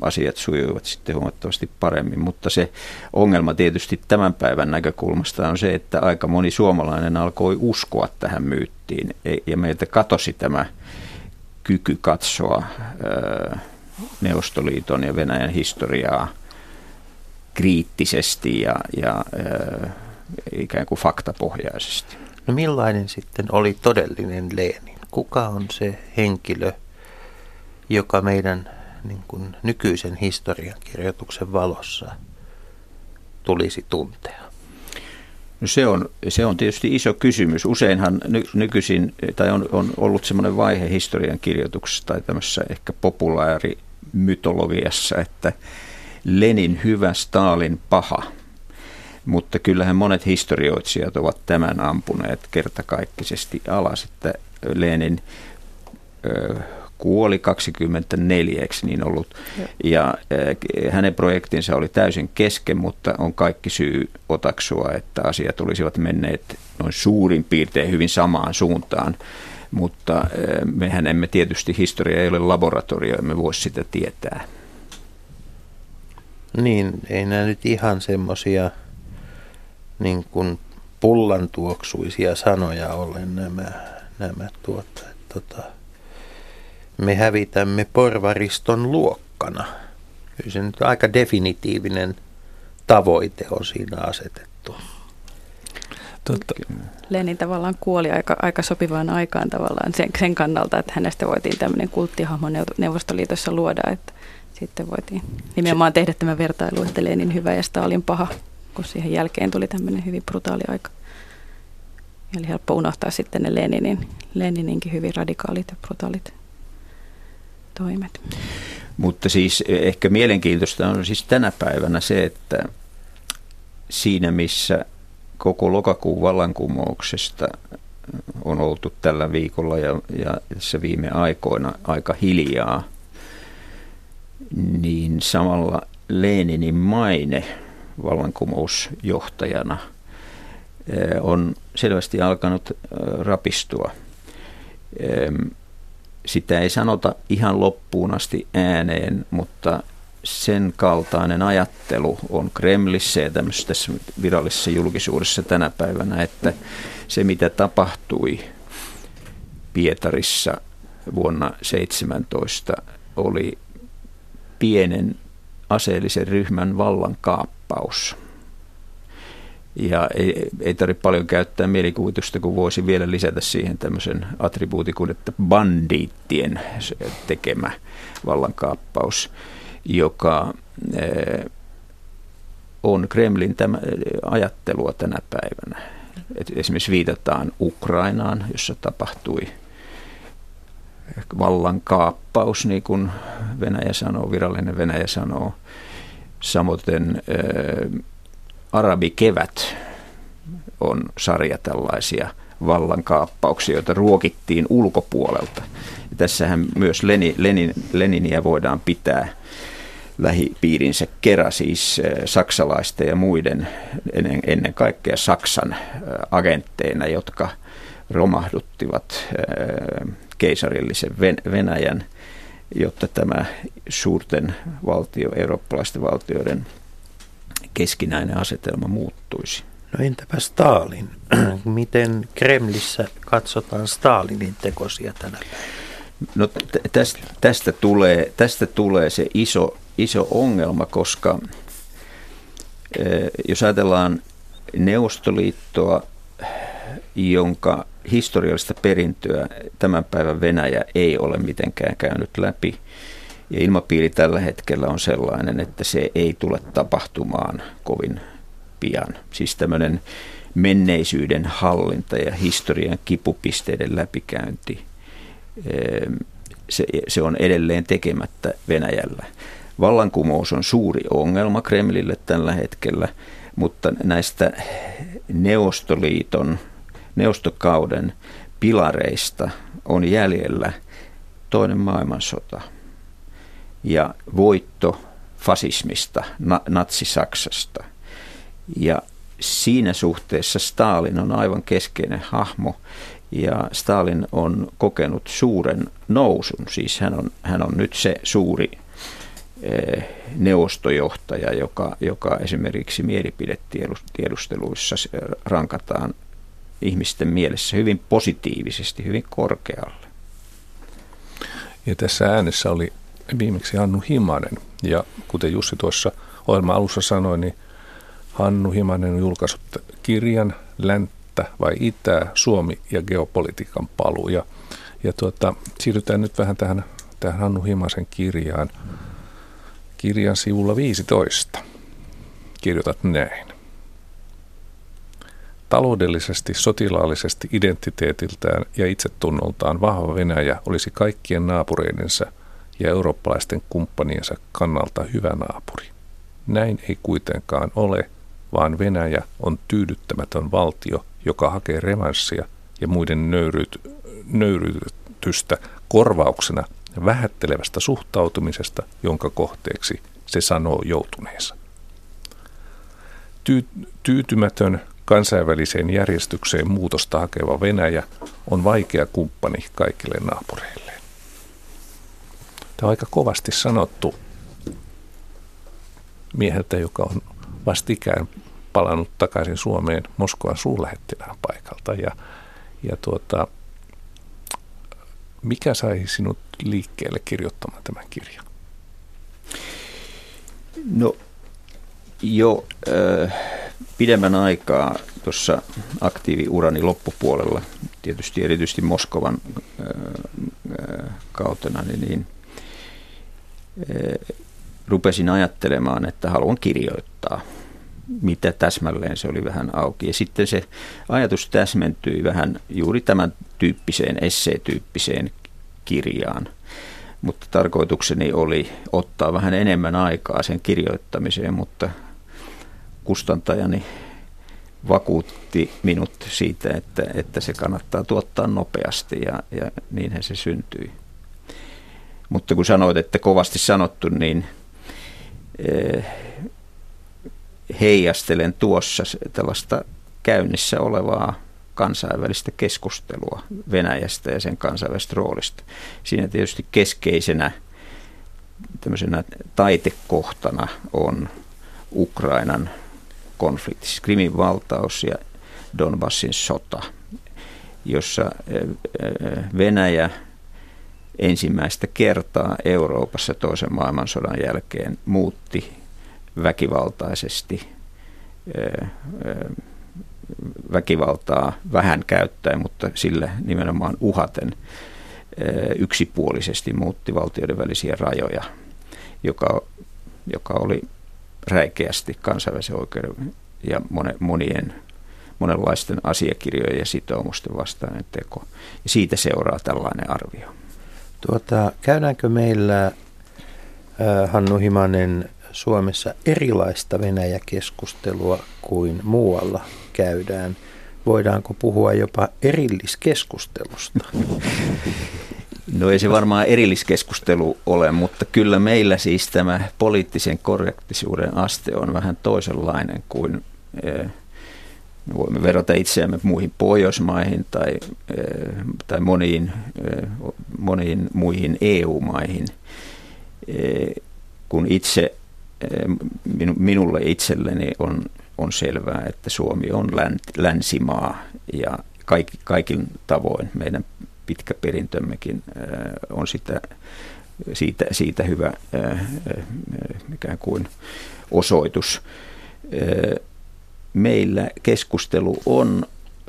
asiat sujuivat sitten huomattavasti paremmin. Mutta se ongelma tietysti tämän päivän näkökulmasta on se, että aika moni suomalainen alkoi uskoa tähän myyttiin ja meiltä katosi tämä kyky katsoa Neuvostoliiton ja Venäjän historiaa kriittisesti ja, ja ikään kuin faktapohjaisesti. No millainen sitten oli todellinen Lenin? Kuka on se henkilö, joka meidän niin kuin nykyisen historiankirjoituksen valossa tulisi tuntea? No se, on, se on tietysti iso kysymys. Useinhan ny, nykyisin, tai on, on ollut semmoinen vaihe historian kirjoituksessa tai tämmöisessä ehkä populaarimytologiassa, että Lenin hyvä, Stalin paha. Mutta kyllähän monet historioitsijat ovat tämän ampuneet kertakaikkisesti alas, että Lenin kuoli 24, eikö niin ollut? Ja, ja eh, hänen projektinsa oli täysin kesken, mutta on kaikki syy otaksua, että asiat olisivat menneet noin suurin piirtein hyvin samaan suuntaan. Mutta eh, mehän emme tietysti, historia ei ole laboratorio, emme voi sitä tietää. Niin, ei nämä nyt ihan semmoisia niin kuin pullantuoksuisia sanoja ole nämä, nämä tuota, tota, me hävitämme porvariston luokkana. Kyllä se nyt aika definitiivinen tavoite on siinä asetettu. Totta. Lenin tavallaan kuoli aika, aika sopivaan aikaan tavallaan sen, sen kannalta, että hänestä voitiin tämmöinen kulttihahmo Neuvostoliitossa luoda, että sitten voitiin nimenomaan tehdä tämä vertailu, että Lenin hyvä ja Stalin paha, kun siihen jälkeen tuli tämmöinen hyvin brutaali aika. Eli helppo unohtaa sitten ne Leninin, Lenininkin hyvin radikaalit ja brutaalit toimet. Mutta siis ehkä mielenkiintoista on siis tänä päivänä se, että siinä missä koko lokakuun vallankumouksesta on oltu tällä viikolla ja, ja se viime aikoina aika hiljaa, niin samalla Leninin maine vallankumousjohtajana on selvästi alkanut rapistua. Sitä ei sanota ihan loppuun asti ääneen, mutta sen kaltainen ajattelu on Kremlissä ja tämmöisessä virallisessa julkisuudessa tänä päivänä, että se mitä tapahtui Pietarissa vuonna 17 oli pienen aseellisen ryhmän vallankaappaus. Ja ei, ei tarvitse paljon käyttää mielikuvitusta, kun voisi vielä lisätä siihen tämmöisen attribuutin kuin, että bandiittien tekemä vallankaappaus, joka eh, on Kremlin tämä ajattelua tänä päivänä. Et esimerkiksi viitataan Ukrainaan, jossa tapahtui vallankaappaus, niin kuin Venäjä sanoo, virallinen Venäjä sanoo. Samoin ää, arabikevät on sarja tällaisia vallankaappauksia, joita ruokittiin ulkopuolelta. Ja tässähän myös Lenin, Lenin, Leniniä voidaan pitää lähipiirinsä kera, siis saksalaisten ja muiden, ennen, ennen kaikkea Saksan agentteina, jotka romahduttivat keisarillisen Venäjän, jotta tämä suurten valtio, eurooppalaisten valtioiden keskinäinen asetelma muuttuisi. No entäpä Stalin? <clears throat> Miten Kremlissä katsotaan Stalinin tekosia tänä? No tästä, tästä, tulee, tästä tulee se iso, iso ongelma, koska jos ajatellaan Neuvostoliittoa, jonka historiallista perintöä tämän päivän Venäjä ei ole mitenkään käynyt läpi. Ja ilmapiiri tällä hetkellä on sellainen, että se ei tule tapahtumaan kovin pian. Siis tämmöinen menneisyyden hallinta ja historian kipupisteiden läpikäynti, ehm, se, se on edelleen tekemättä Venäjällä. Vallankumous on suuri ongelma Kremlille tällä hetkellä, mutta näistä Neuvostoliiton neuvostokauden pilareista on jäljellä toinen maailmansota ja voitto fasismista, na- natsi-Saksasta. Ja siinä suhteessa Stalin on aivan keskeinen hahmo ja Stalin on kokenut suuren nousun. Siis hän on, hän on nyt se suuri eh, neuvostojohtaja, joka, joka esimerkiksi mielipidetiedusteluissa rankataan ihmisten mielessä hyvin positiivisesti, hyvin korkealle. Ja tässä äänessä oli viimeksi Hannu Himanen. Ja kuten Jussi tuossa ohjelman alussa sanoi, niin Hannu Himanen on julkaissut kirjan Länttä vai Itää, Suomi ja geopolitiikan paluu. Ja, ja tuota, siirrytään nyt vähän tähän, tähän Hannu Himasen kirjaan. Kirjan sivulla 15 kirjoitat näin. Taloudellisesti, sotilaallisesti, identiteetiltään ja itsetunnoltaan vahva Venäjä olisi kaikkien naapureidensa ja eurooppalaisten kumppaniensa kannalta hyvä naapuri. Näin ei kuitenkaan ole, vaan Venäjä on tyydyttämätön valtio, joka hakee revanssia ja muiden nöyryt, nöyrytystä korvauksena vähättelevästä suhtautumisesta, jonka kohteeksi se sanoo joutuneensa. Ty- tyytymätön kansainväliseen järjestykseen muutosta hakeva Venäjä on vaikea kumppani kaikille naapureille. Tämä on aika kovasti sanottu mieheltä, joka on vastikään palannut takaisin Suomeen Moskovan suurlähettilään paikalta. Ja, ja tuota, mikä sai sinut liikkeelle kirjoittamaan tämän kirjan? No jo äh, pidemmän aikaa tuossa aktiiviurani loppupuolella, tietysti erityisesti Moskovan äh, kautena, niin, niin äh, rupesin ajattelemaan, että haluan kirjoittaa. Mitä täsmälleen se oli vähän auki. Ja sitten se ajatus täsmentyi vähän juuri tämän tyyppiseen, esseetyyppiseen kirjaan. Mutta tarkoitukseni oli ottaa vähän enemmän aikaa sen kirjoittamiseen, mutta kustantajani vakuutti minut siitä, että, että se kannattaa tuottaa nopeasti ja, ja niinhän se syntyi. Mutta kun sanoit, että kovasti sanottu, niin eh, heijastelen tuossa tällaista käynnissä olevaa kansainvälistä keskustelua Venäjästä ja sen kansainvälisestä roolista. Siinä tietysti keskeisenä tämmöisenä taitekohtana on Ukrainan konflikti, siis Krimin valtaus ja Donbassin sota, jossa Venäjä ensimmäistä kertaa Euroopassa toisen maailmansodan jälkeen muutti väkivaltaisesti väkivaltaa vähän käyttäen, mutta sillä nimenomaan uhaten yksipuolisesti muutti valtioiden välisiä rajoja, joka, joka oli räikeästi kansainvälisen oikeuden ja monien, monenlaisten asiakirjojen ja sitoumusten vastainen teko. Ja siitä seuraa tällainen arvio. Tuota, käydäänkö meillä, Hannu Himanen, Suomessa erilaista Venäjä-keskustelua kuin muualla käydään? Voidaanko puhua jopa erilliskeskustelusta? No ei se varmaan erilliskeskustelu ole, mutta kyllä meillä siis tämä poliittisen korrektisuuden aste on vähän toisenlainen kuin eh, voimme verrata itseämme muihin Pohjoismaihin tai, eh, tai moniin, eh, moniin muihin EU-maihin, kun itse minulle itselleni on, on selvää, että Suomi on länsimaa ja kaikki, kaikin tavoin meidän pitkä perintömmekin on sitä, siitä, siitä hyvä ikään kuin osoitus. Meillä keskustelu on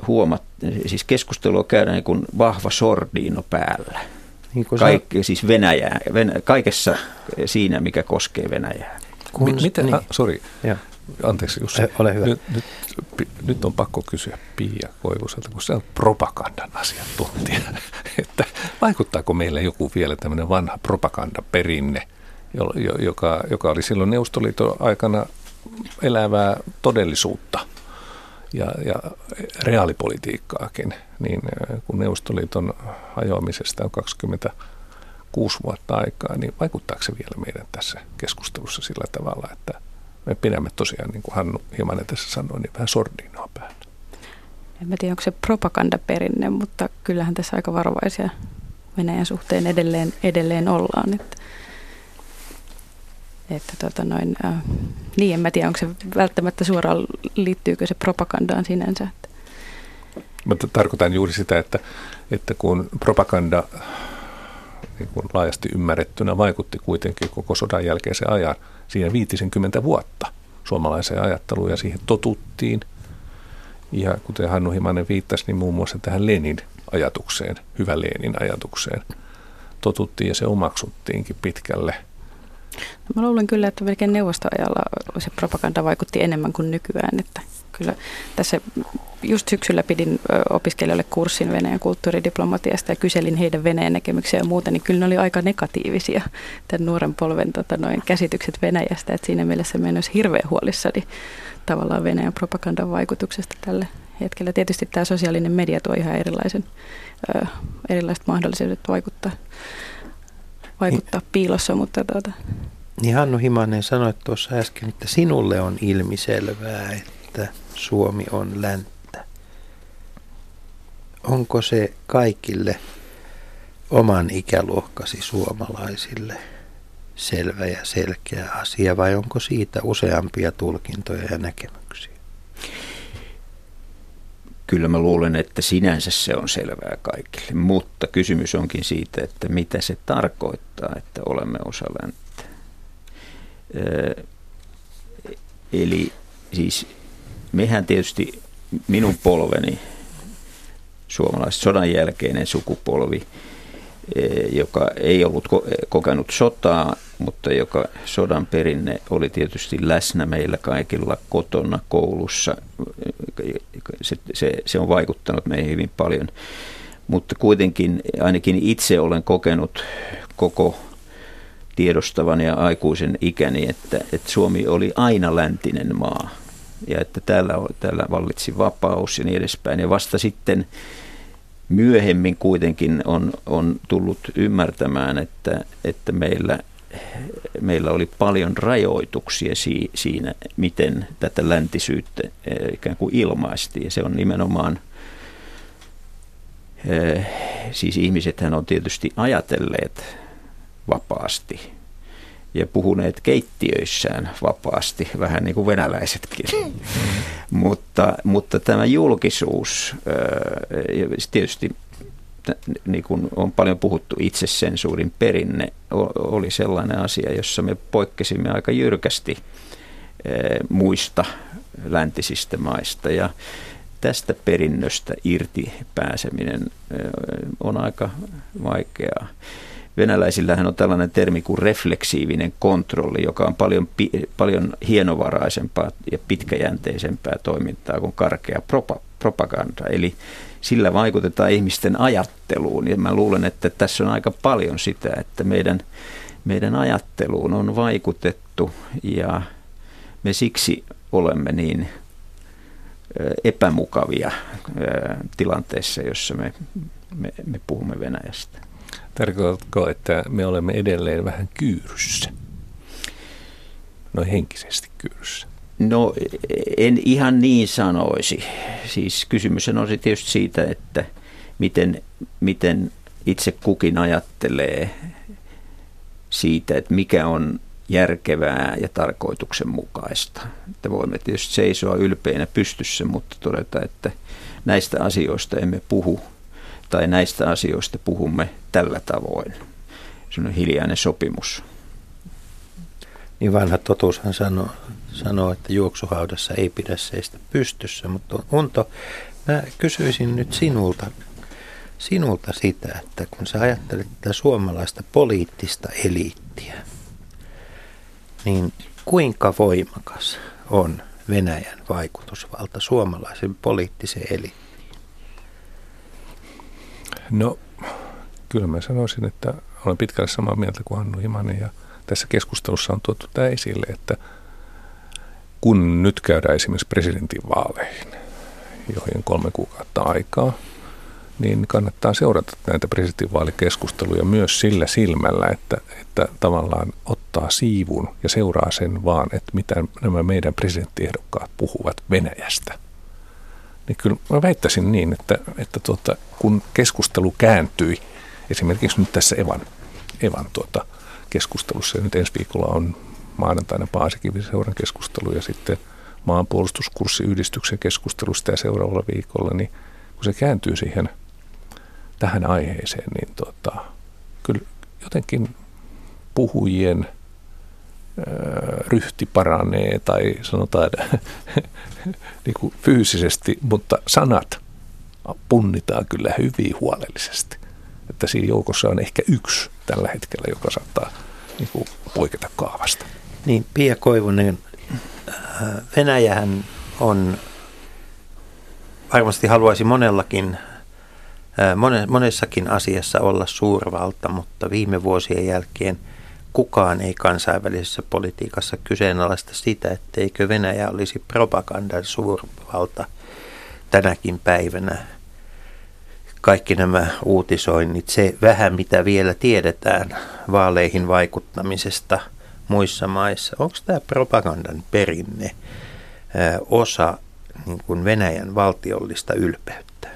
huomat, siis keskustelua käydään niin kuin vahva sordiino päällä. Niin Kaikki, siis Venäjää, Venä, kaikessa siinä, mikä koskee Venäjää. Kun, Miten, niin. ah, sorry, anteeksi Jussi. Ole hyvä. Nyt, nyt, nyt on pakko kysyä Pia Koivuselta, kun se on propagandan asiantuntija, <laughs> että vaikuttaako meille joku vielä tämmöinen vanha propagandaperinne, joka, joka oli silloin Neuvostoliiton aikana elävää todellisuutta ja, ja reaalipolitiikkaakin, niin äh, kun Neuvostoliiton hajoamisesta on 26 vuotta aikaa, niin vaikuttaako se vielä meidän tässä keskustelussa sillä tavalla, että me pidämme tosiaan, niin kuin Hannu hieman tässä sanoi, niin vähän sordinoa päällä. En tiedä, onko se propagandaperinne, mutta kyllähän tässä aika varovaisia Venäjän suhteen edelleen, edelleen ollaan. Että, että tota noin, äh, niin en mä tiedä, onko se välttämättä suoraan, liittyykö se propagandaan sinänsä. Mutta tarkoitan juuri sitä, että, että kun propaganda niin kuin laajasti ymmärrettynä vaikutti kuitenkin koko sodan jälkeisen ajan – siihen 50 vuotta suomalaiseen ajatteluun ja siihen totuttiin. Ja kuten Hannu Himanen viittasi, niin muun muassa tähän Lenin ajatukseen, hyvä Lenin ajatukseen, totuttiin ja se omaksuttiinkin pitkälle. Mä luulen kyllä, että melkein neuvostoajalla se propaganda vaikutti enemmän kuin nykyään, että kyllä tässä just syksyllä pidin opiskelijoille kurssin Venäjän kulttuuridiplomatiasta ja kyselin heidän Venäjän näkemyksiä ja muuta, niin kyllä ne oli aika negatiivisia tämän nuoren polven tota, noin käsitykset Venäjästä, että siinä mielessä mä en olisi hirveän huolissani tavallaan Venäjän propagandan vaikutuksesta tälle hetkellä. Tietysti tämä sosiaalinen media tuo ihan erilaisen, ö, erilaiset mahdollisuudet vaikuttaa, vaikuttaa niin, piilossa, mutta tuota. Niin Hannu Himanen sanoi tuossa äsken, että sinulle on ilmiselvää, että Suomi on länttä. Onko se kaikille oman ikäluokkasi suomalaisille selvä ja selkeä asia vai onko siitä useampia tulkintoja ja näkemyksiä? Kyllä mä luulen, että sinänsä se on selvää kaikille, mutta kysymys onkin siitä, että mitä se tarkoittaa, että olemme osa länttä. Eli siis mehän tietysti minun polveni, suomalaiset sodan jälkeinen sukupolvi, joka ei ollut kokenut sotaa, mutta joka sodan perinne oli tietysti läsnä meillä kaikilla kotona, koulussa. Se, se, se on vaikuttanut meihin hyvin paljon. Mutta kuitenkin ainakin itse olen kokenut koko tiedostavan ja aikuisen ikäni, että, että Suomi oli aina läntinen maa ja että täällä, täällä vallitsi vapaus ja niin edespäin. Ja vasta sitten myöhemmin kuitenkin on, on tullut ymmärtämään, että, että meillä meillä oli paljon rajoituksia siinä, miten tätä läntisyyttä ikään kuin ilmaistiin. Ja se on nimenomaan, siis ihmisethän on tietysti ajatelleet vapaasti ja puhuneet keittiöissään vapaasti, vähän niin kuin venäläisetkin. Mutta, mutta tämä julkisuus, tietysti niin kuin on paljon puhuttu itsesensuurin perinne, oli sellainen asia, jossa me poikkesimme aika jyrkästi muista läntisistä maista. Ja tästä perinnöstä irti pääseminen on aika vaikeaa. Venäläisillähän on tällainen termi kuin refleksiivinen kontrolli, joka on paljon, paljon hienovaraisempaa ja pitkäjänteisempää toimintaa kuin karkea propaganda. Eli sillä vaikutetaan ihmisten ajatteluun. Ja mä luulen, että tässä on aika paljon sitä, että meidän, meidän ajatteluun on vaikutettu ja me siksi olemme niin epämukavia tilanteessa, jossa me, me, me puhumme Venäjästä. Tarkoitatko, että me olemme edelleen vähän kyyryssä? No henkisesti kyyryssä. No en ihan niin sanoisi. Siis kysymys on tietysti siitä, että miten, miten itse kukin ajattelee siitä, että mikä on järkevää ja tarkoituksenmukaista. Että voimme tietysti seisoa ylpeinä pystyssä, mutta todeta, että näistä asioista emme puhu tai näistä asioista puhumme tällä tavoin. Se on hiljainen sopimus. Niin vanha totuushan sanoo, sanoo, että juoksuhaudassa ei pidä seistä pystyssä, mutta Unto, mä kysyisin nyt sinulta, sinulta sitä, että kun sä ajattelet tätä suomalaista poliittista eliittiä, niin kuinka voimakas on Venäjän vaikutusvalta suomalaisen poliittisen eliittiin? No, kyllä mä sanoisin, että olen pitkälle samaa mieltä kuin Hannu Himanen ja tässä keskustelussa on tuotu tämä esille, että kun nyt käydään esimerkiksi presidentinvaaleihin, joihin kolme kuukautta aikaa, niin kannattaa seurata näitä presidentinvaalikeskusteluja myös sillä silmällä, että, että tavallaan ottaa siivun ja seuraa sen vaan, että mitä nämä meidän presidenttiehdokkaat puhuvat Venäjästä. Niin kyllä mä väittäisin niin, että, että tuota, kun keskustelu kääntyi esimerkiksi nyt tässä Evan, Evan tuota, keskustelussa. Ja nyt ensi viikolla on maanantaina Paasikivisen keskustelu ja sitten maanpuolustuskurssiyhdistyksen keskustelusta ja seuraavalla viikolla, niin kun se kääntyy siihen tähän aiheeseen, niin tota, kyllä jotenkin puhujien ryhti paranee tai sanotaan <laughs> niin kuin fyysisesti, mutta sanat punnitaan kyllä hyvin huolellisesti. Että siinä joukossa on ehkä yksi tällä hetkellä, joka saattaa niin kuin, poiketa kaavasta. Niin, Pia Koivunen, äh, Venäjähän on, varmasti haluaisi monellakin, äh, monessakin asiassa olla suurvalta, mutta viime vuosien jälkeen kukaan ei kansainvälisessä politiikassa kyseenalaista sitä, etteikö Venäjä olisi propagandan suurvalta tänäkin päivänä kaikki nämä uutisoinnit, se vähän mitä vielä tiedetään vaaleihin vaikuttamisesta muissa maissa, onko tämä propagandan perinne osa niin kuin Venäjän valtiollista ylpeyttä?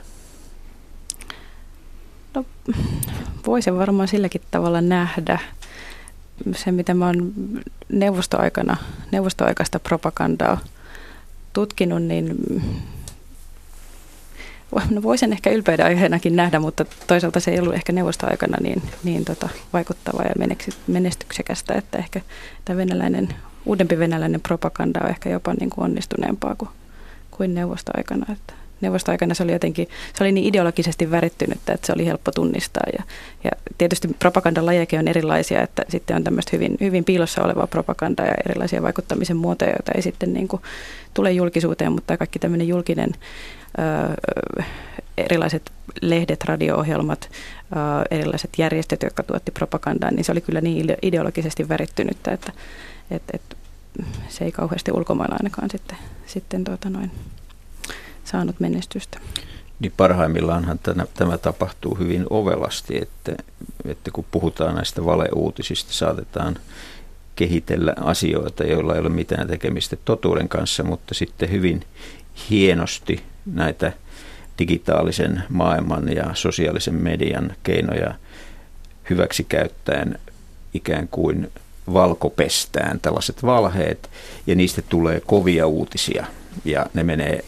No, voisi varmaan silläkin tavalla nähdä. Se, mitä mä oon neuvostoaikana, neuvostoaikaista propagandaa tutkinut, niin no voisin ehkä ylpeyden aiheenakin nähdä, mutta toisaalta se ei ollut ehkä neuvostoaikana niin, niin tota, vaikuttavaa ja menestyksekästä, että ehkä tämä venäläinen, uudempi venäläinen propaganda on ehkä jopa niin kuin onnistuneempaa kuin, kuin neuvostoaikana. Että neuvostoaikana se oli jotenkin, se oli niin ideologisesti värittynyt, että se oli helppo tunnistaa. Ja, ja tietysti propagandalajekin on erilaisia, että sitten on tämmöistä hyvin, hyvin piilossa olevaa propagandaa ja erilaisia vaikuttamisen muotoja, joita ei sitten niin kuin tule julkisuuteen, mutta kaikki tämmöinen julkinen erilaiset lehdet, radio-ohjelmat, erilaiset järjestöt, jotka tuotti propagandaa, niin se oli kyllä niin ideologisesti värittynyttä, että, että, että se ei kauheasti ulkomailla ainakaan sitten, sitten tuota noin, saanut menestystä. Niin parhaimmillaanhan tämä, tämä tapahtuu hyvin ovelasti, että, että kun puhutaan näistä valeuutisista, saatetaan kehitellä asioita, joilla ei ole mitään tekemistä totuuden kanssa, mutta sitten hyvin hienosti näitä digitaalisen maailman ja sosiaalisen median keinoja hyväksi käyttäen ikään kuin valkopestään tällaiset valheet ja niistä tulee kovia uutisia ja ne menee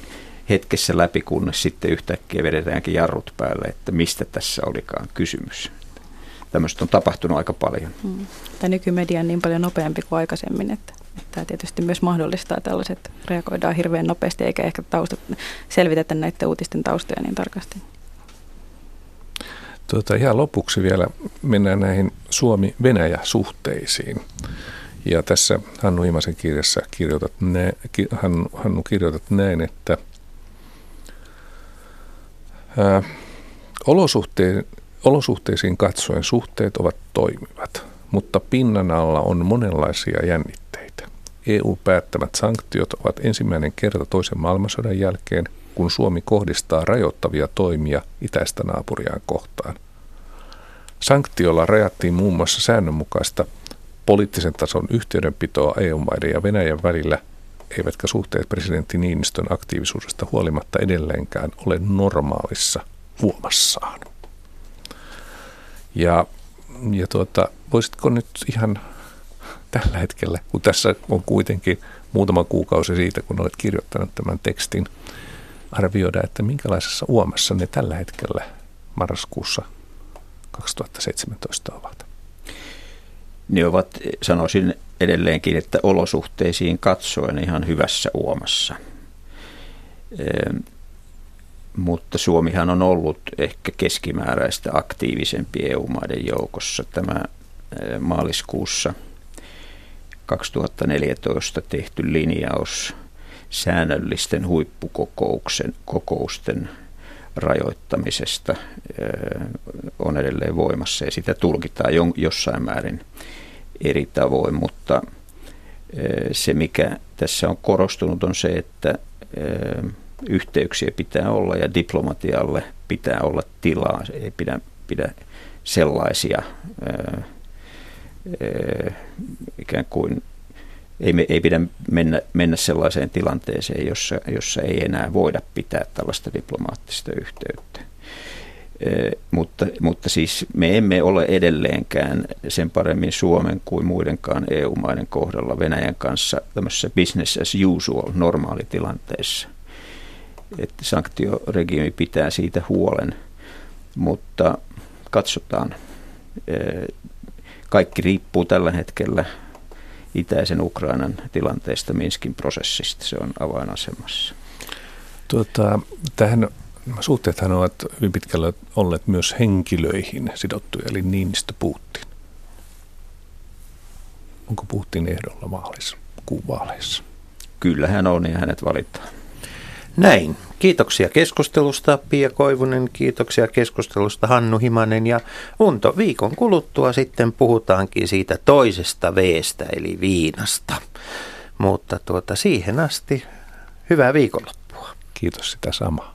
hetkessä läpi, kunnes sitten yhtäkkiä vedetäänkin jarrut päälle, että mistä tässä olikaan kysymys. Tämmöistä on tapahtunut aika paljon. Hmm. Tämä nykymedia on niin paljon nopeampi kuin aikaisemmin, että Tämä tietysti myös mahdollistaa tällaiset, reagoidaan hirveän nopeasti eikä ehkä taustat, selvitetä näiden uutisten taustoja niin tarkasti. Tuota, ihan lopuksi vielä mennään näihin Suomi-Venäjä-suhteisiin. Ja tässä Hannu Imasen kirjassa kirjoitat, nä, Hannu, Hannu kirjoitat näin, että olosuhteen, olosuhteisiin katsoen suhteet ovat toimivat, mutta pinnan alla on monenlaisia jännitteitä. EU-päättämät sanktiot ovat ensimmäinen kerta toisen maailmansodan jälkeen, kun Suomi kohdistaa rajoittavia toimia itäistä naapuriaan kohtaan. Sanktiolla rajattiin muun muassa säännönmukaista poliittisen tason yhteydenpitoa EU-maiden ja Venäjän välillä, eivätkä suhteet presidentti Niinistön aktiivisuudesta huolimatta edelleenkään ole normaalissa huomassaan. Ja, ja tuota, voisitko nyt ihan tällä hetkellä, kun tässä on kuitenkin muutama kuukausi siitä, kun olet kirjoittanut tämän tekstin, arvioida, että minkälaisessa uomassa ne tällä hetkellä marraskuussa 2017 ovat? Ne ovat, sanoisin edelleenkin, että olosuhteisiin katsoen ihan hyvässä uomassa. E, mutta Suomihan on ollut ehkä keskimääräistä aktiivisempi EU-maiden joukossa. Tämä maaliskuussa 2014 tehty linjaus säännöllisten huippukokouksen kokousten rajoittamisesta on edelleen voimassa ja sitä tulkitaan jossain määrin eri tavoin, mutta se mikä tässä on korostunut on se, että yhteyksiä pitää olla ja diplomatialle pitää olla tilaa, ei pidä, pidä sellaisia ikään kuin ei, me, ei pidä mennä, mennä sellaiseen tilanteeseen, jossa, jossa ei enää voida pitää tällaista diplomaattista yhteyttä. E, mutta, mutta siis me emme ole edelleenkään sen paremmin Suomen kuin muidenkaan EU-maiden kohdalla Venäjän kanssa tämmöisessä business as usual normaalitilanteessa. Että sanktioregiimi pitää siitä huolen, mutta katsotaan. E, kaikki riippuu tällä hetkellä itäisen Ukrainan tilanteesta Minskin prosessista. Se on avainasemassa. Tuota, tähän suhteethan ovat hyvin pitkällä olleet myös henkilöihin sidottuja, eli Niinistö Putin. Onko Putin ehdolla vaalissa, vaaleissa? Kyllä hän on ja hänet valitaan. Näin. Kiitoksia keskustelusta Pia Koivunen, kiitoksia keskustelusta Hannu Himanen ja Unto. Viikon kuluttua sitten puhutaankin siitä toisesta veestä eli viinasta. Mutta tuota, siihen asti hyvää viikonloppua. Kiitos sitä samaa.